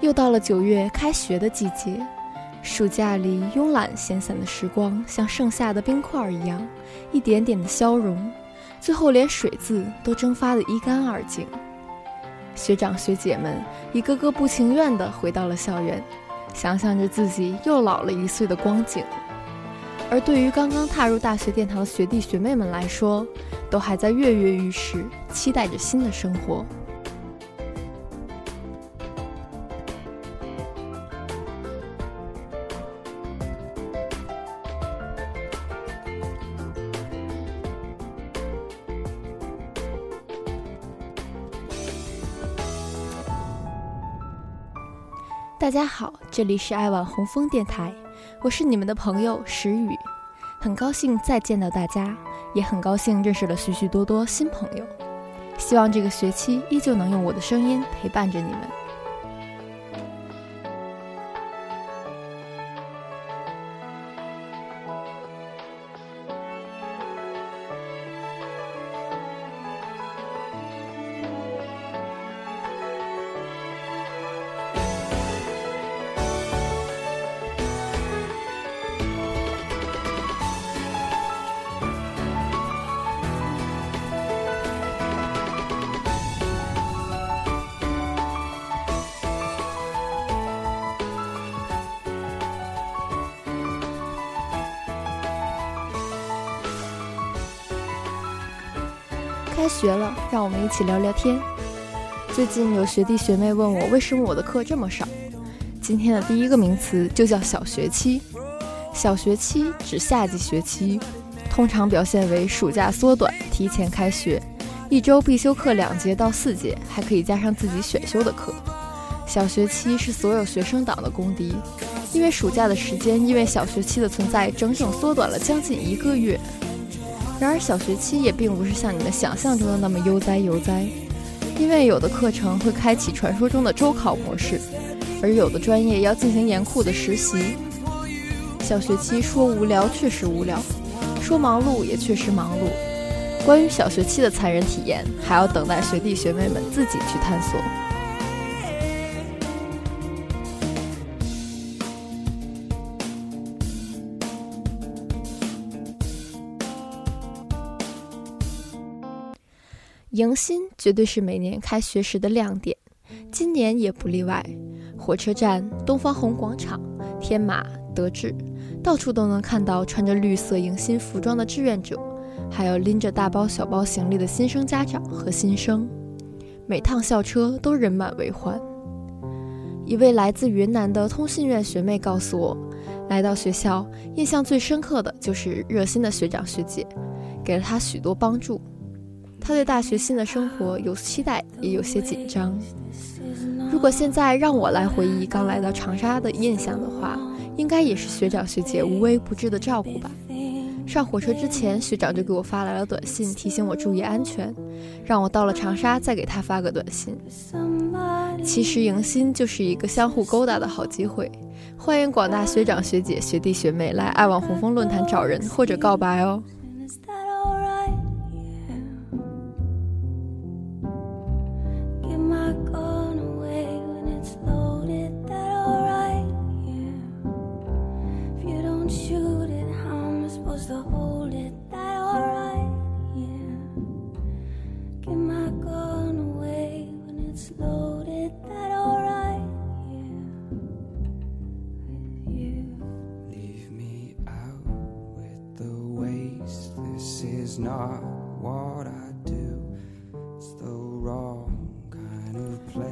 又到了九月开学的季节，暑假里慵懒闲散的时光，像盛夏的冰块一样，一点点的消融，最后连水渍都蒸发得一干二净。学长学姐们一个个不情愿地回到了校园，想象着自己又老了一岁的光景。而对于刚刚踏入大学殿堂的学弟学妹们来说，都还在跃跃欲试，期待着新的生活。大家好，这里是爱晚红枫电台，我是你们的朋友石宇，很高兴再见到大家，也很高兴认识了许许多多新朋友，希望这个学期依旧能用我的声音陪伴着你们。开学了，让我们一起聊聊天。最近有学弟学妹问我，为什么我的课这么少？今天的第一个名词就叫小学期。小学期指夏季学期，通常表现为暑假缩短，提前开学，一周必修课两节到四节，还可以加上自己选修的课。小学期是所有学生党的公敌，因为暑假的时间因为小学期的存在，整整缩短了将近一个月。然而，小学期也并不是像你们想象中的那么悠哉悠哉，因为有的课程会开启传说中的周考模式，而有的专业要进行严酷的实习。小学期说无聊确实无聊，说忙碌也确实忙碌。关于小学期的残忍体验，还要等待学弟学妹们自己去探索。迎新绝对是每年开学时的亮点，今年也不例外。火车站、东方红广场、天马、德智，到处都能看到穿着绿色迎新服装的志愿者，还有拎着大包小包行李的新生家长和新生。每趟校车都人满为患。一位来自云南的通信院学妹告诉我，来到学校印象最深刻的就是热心的学长学姐，给了她许多帮助。他对大学新的生活有期待，也有些紧张。如果现在让我来回忆刚来到长沙的印象的话，应该也是学长学姐无微不至的照顾吧。上火车之前，学长就给我发来了短信，提醒我注意安全，让我到了长沙再给他发个短信。其实迎新就是一个相互勾搭的好机会，欢迎广大学长学姐、学弟学妹来爱网红枫论坛找人或者告白哦。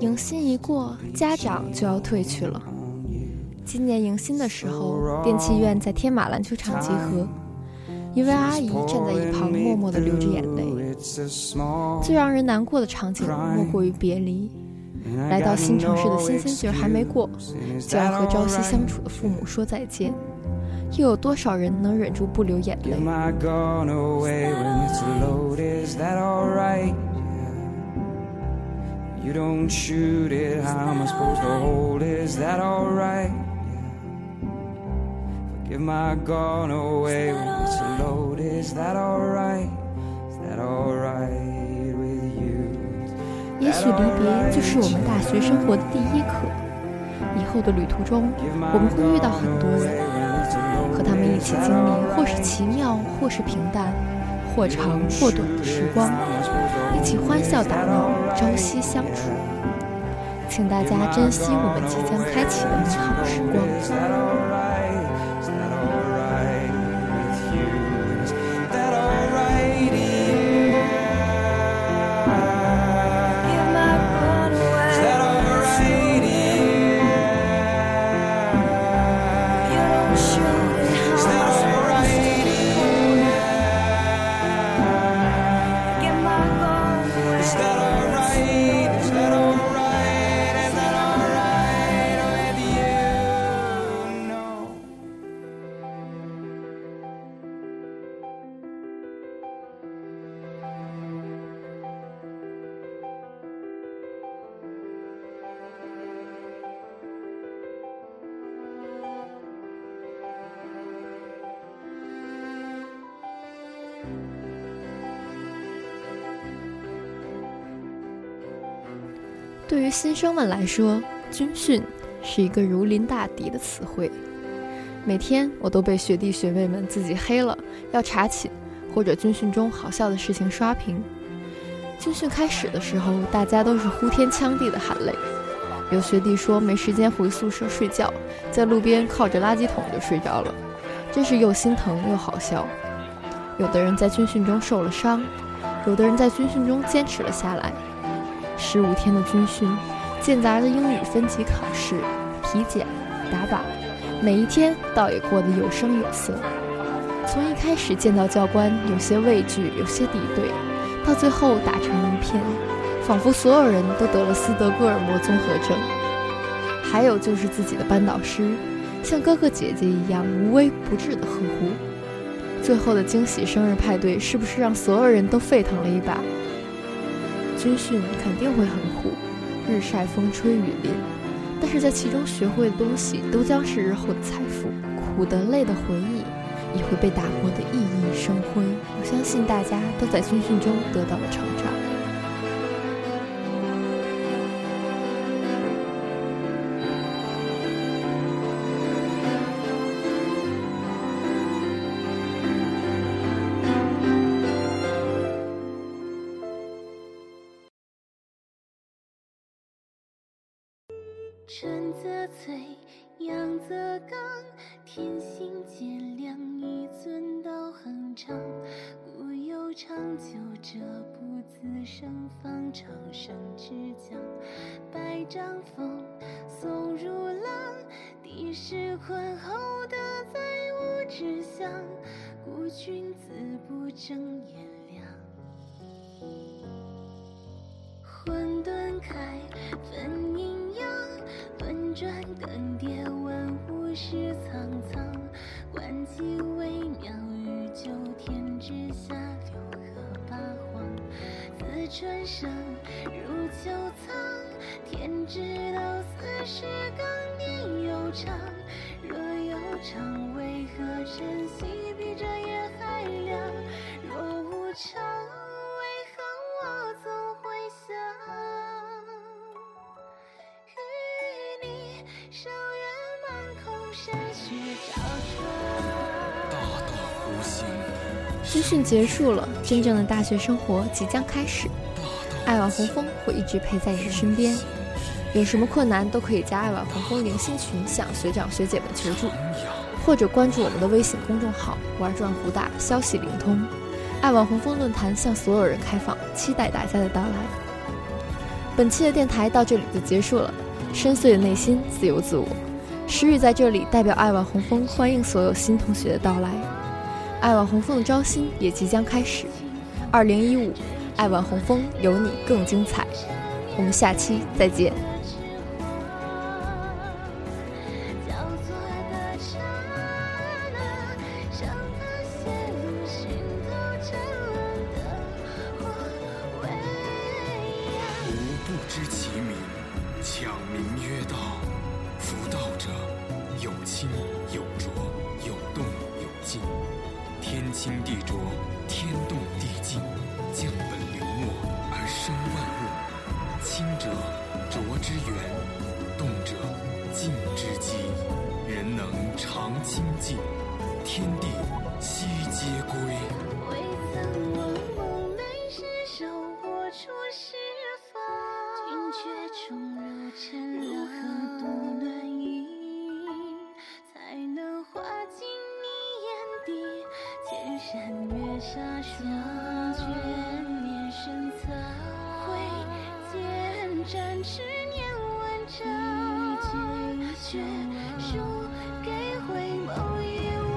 迎新一过，家长就要退去了。今年迎新的时候，电气院在天马篮球场集合，一位阿姨站在一旁，默默地流着眼泪。最让人难过的场景，莫过于别离。来到新城市的新鲜劲儿还没过，就要和朝夕相处的父母说再见。又有多少人能忍住不流眼泪？也许离别就是我们大学生活的第一课。以后的旅途中，我们会遇到很多人，和他们一起经历或是奇妙，或是平淡，或长或短的时光，一起欢笑打闹，朝夕相处。请大家珍惜我们即将开启的美好时光。对于新生们来说，军训是一个如临大敌的词汇。每天我都被学弟学妹们自己黑了，要查寝，或者军训中好笑的事情刷屏。军训开始的时候，大家都是呼天抢地的喊累。有学弟说没时间回宿舍睡觉，在路边靠着垃圾桶就睡着了，真是又心疼又好笑。有的人在军训中受了伤，有的人在军训中坚持了下来。十五天的军训，间杂着英语分级考试、体检、打靶，每一天倒也过得有声有色。从一开始见到教官有些畏惧、有些敌对，到最后打成一片，仿佛所有人都得了斯德哥尔摩综合症。还有就是自己的班导师，像哥哥姐姐一样无微不至的呵护。最后的惊喜生日派对，是不是让所有人都沸腾了一把？军训肯定会很苦，日晒风吹雨淋，但是在其中学会的东西都将是日后的财富。苦的、累的回忆也会被打磨得熠熠生辉。我相信大家都在军训中得到了成长。春则翠，阳则刚，天行健，良一寸道恒长。故有长久者不自生，方长生之将。百丈峰，耸如浪，地势宽厚德载物之乡。故君子不争炎凉。混沌开，分阴。转更迭，万物是苍苍。观其微妙，于九天之下，六合八荒。自春生，入秋藏。天之道，四时更迭悠长。若有常，为何晨曦比这夜还亮？军训结束了，真正的大学生活即将开始。爱晚红枫会一直陪在你的身边，有什么困难都可以加爱晚红枫联心群向学长学姐们求助，或者关注我们的微信公众号“玩转湖大”，消息灵通。爱晚红枫论坛向所有人开放，期待大家的到来。本期的电台到这里就结束了，深邃的内心，自由自我。诗雨在这里代表爱晚红枫，欢迎所有新同学的到来。爱晚红枫的招新也即将开始，二零一五，爱晚红枫有你更精彩。我们下期再见。沙霜卷，深藏；挥剑斩痴念，万丈。输给回眸一望。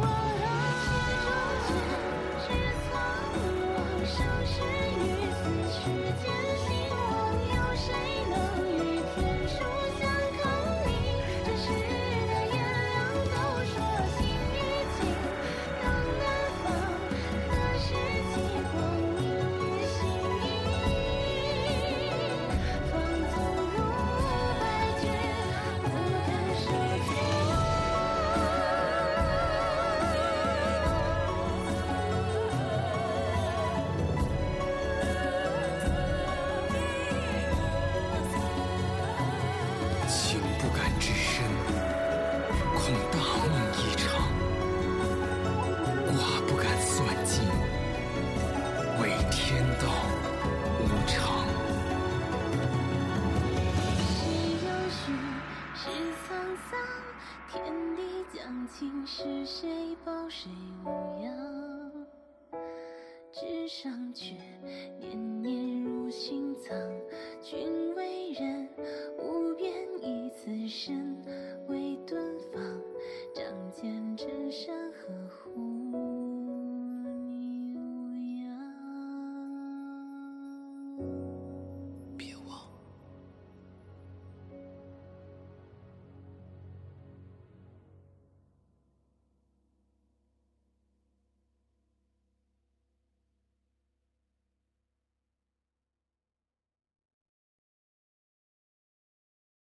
今是谁抱谁无恙？纸上却念念入心藏，君为人无边一此生。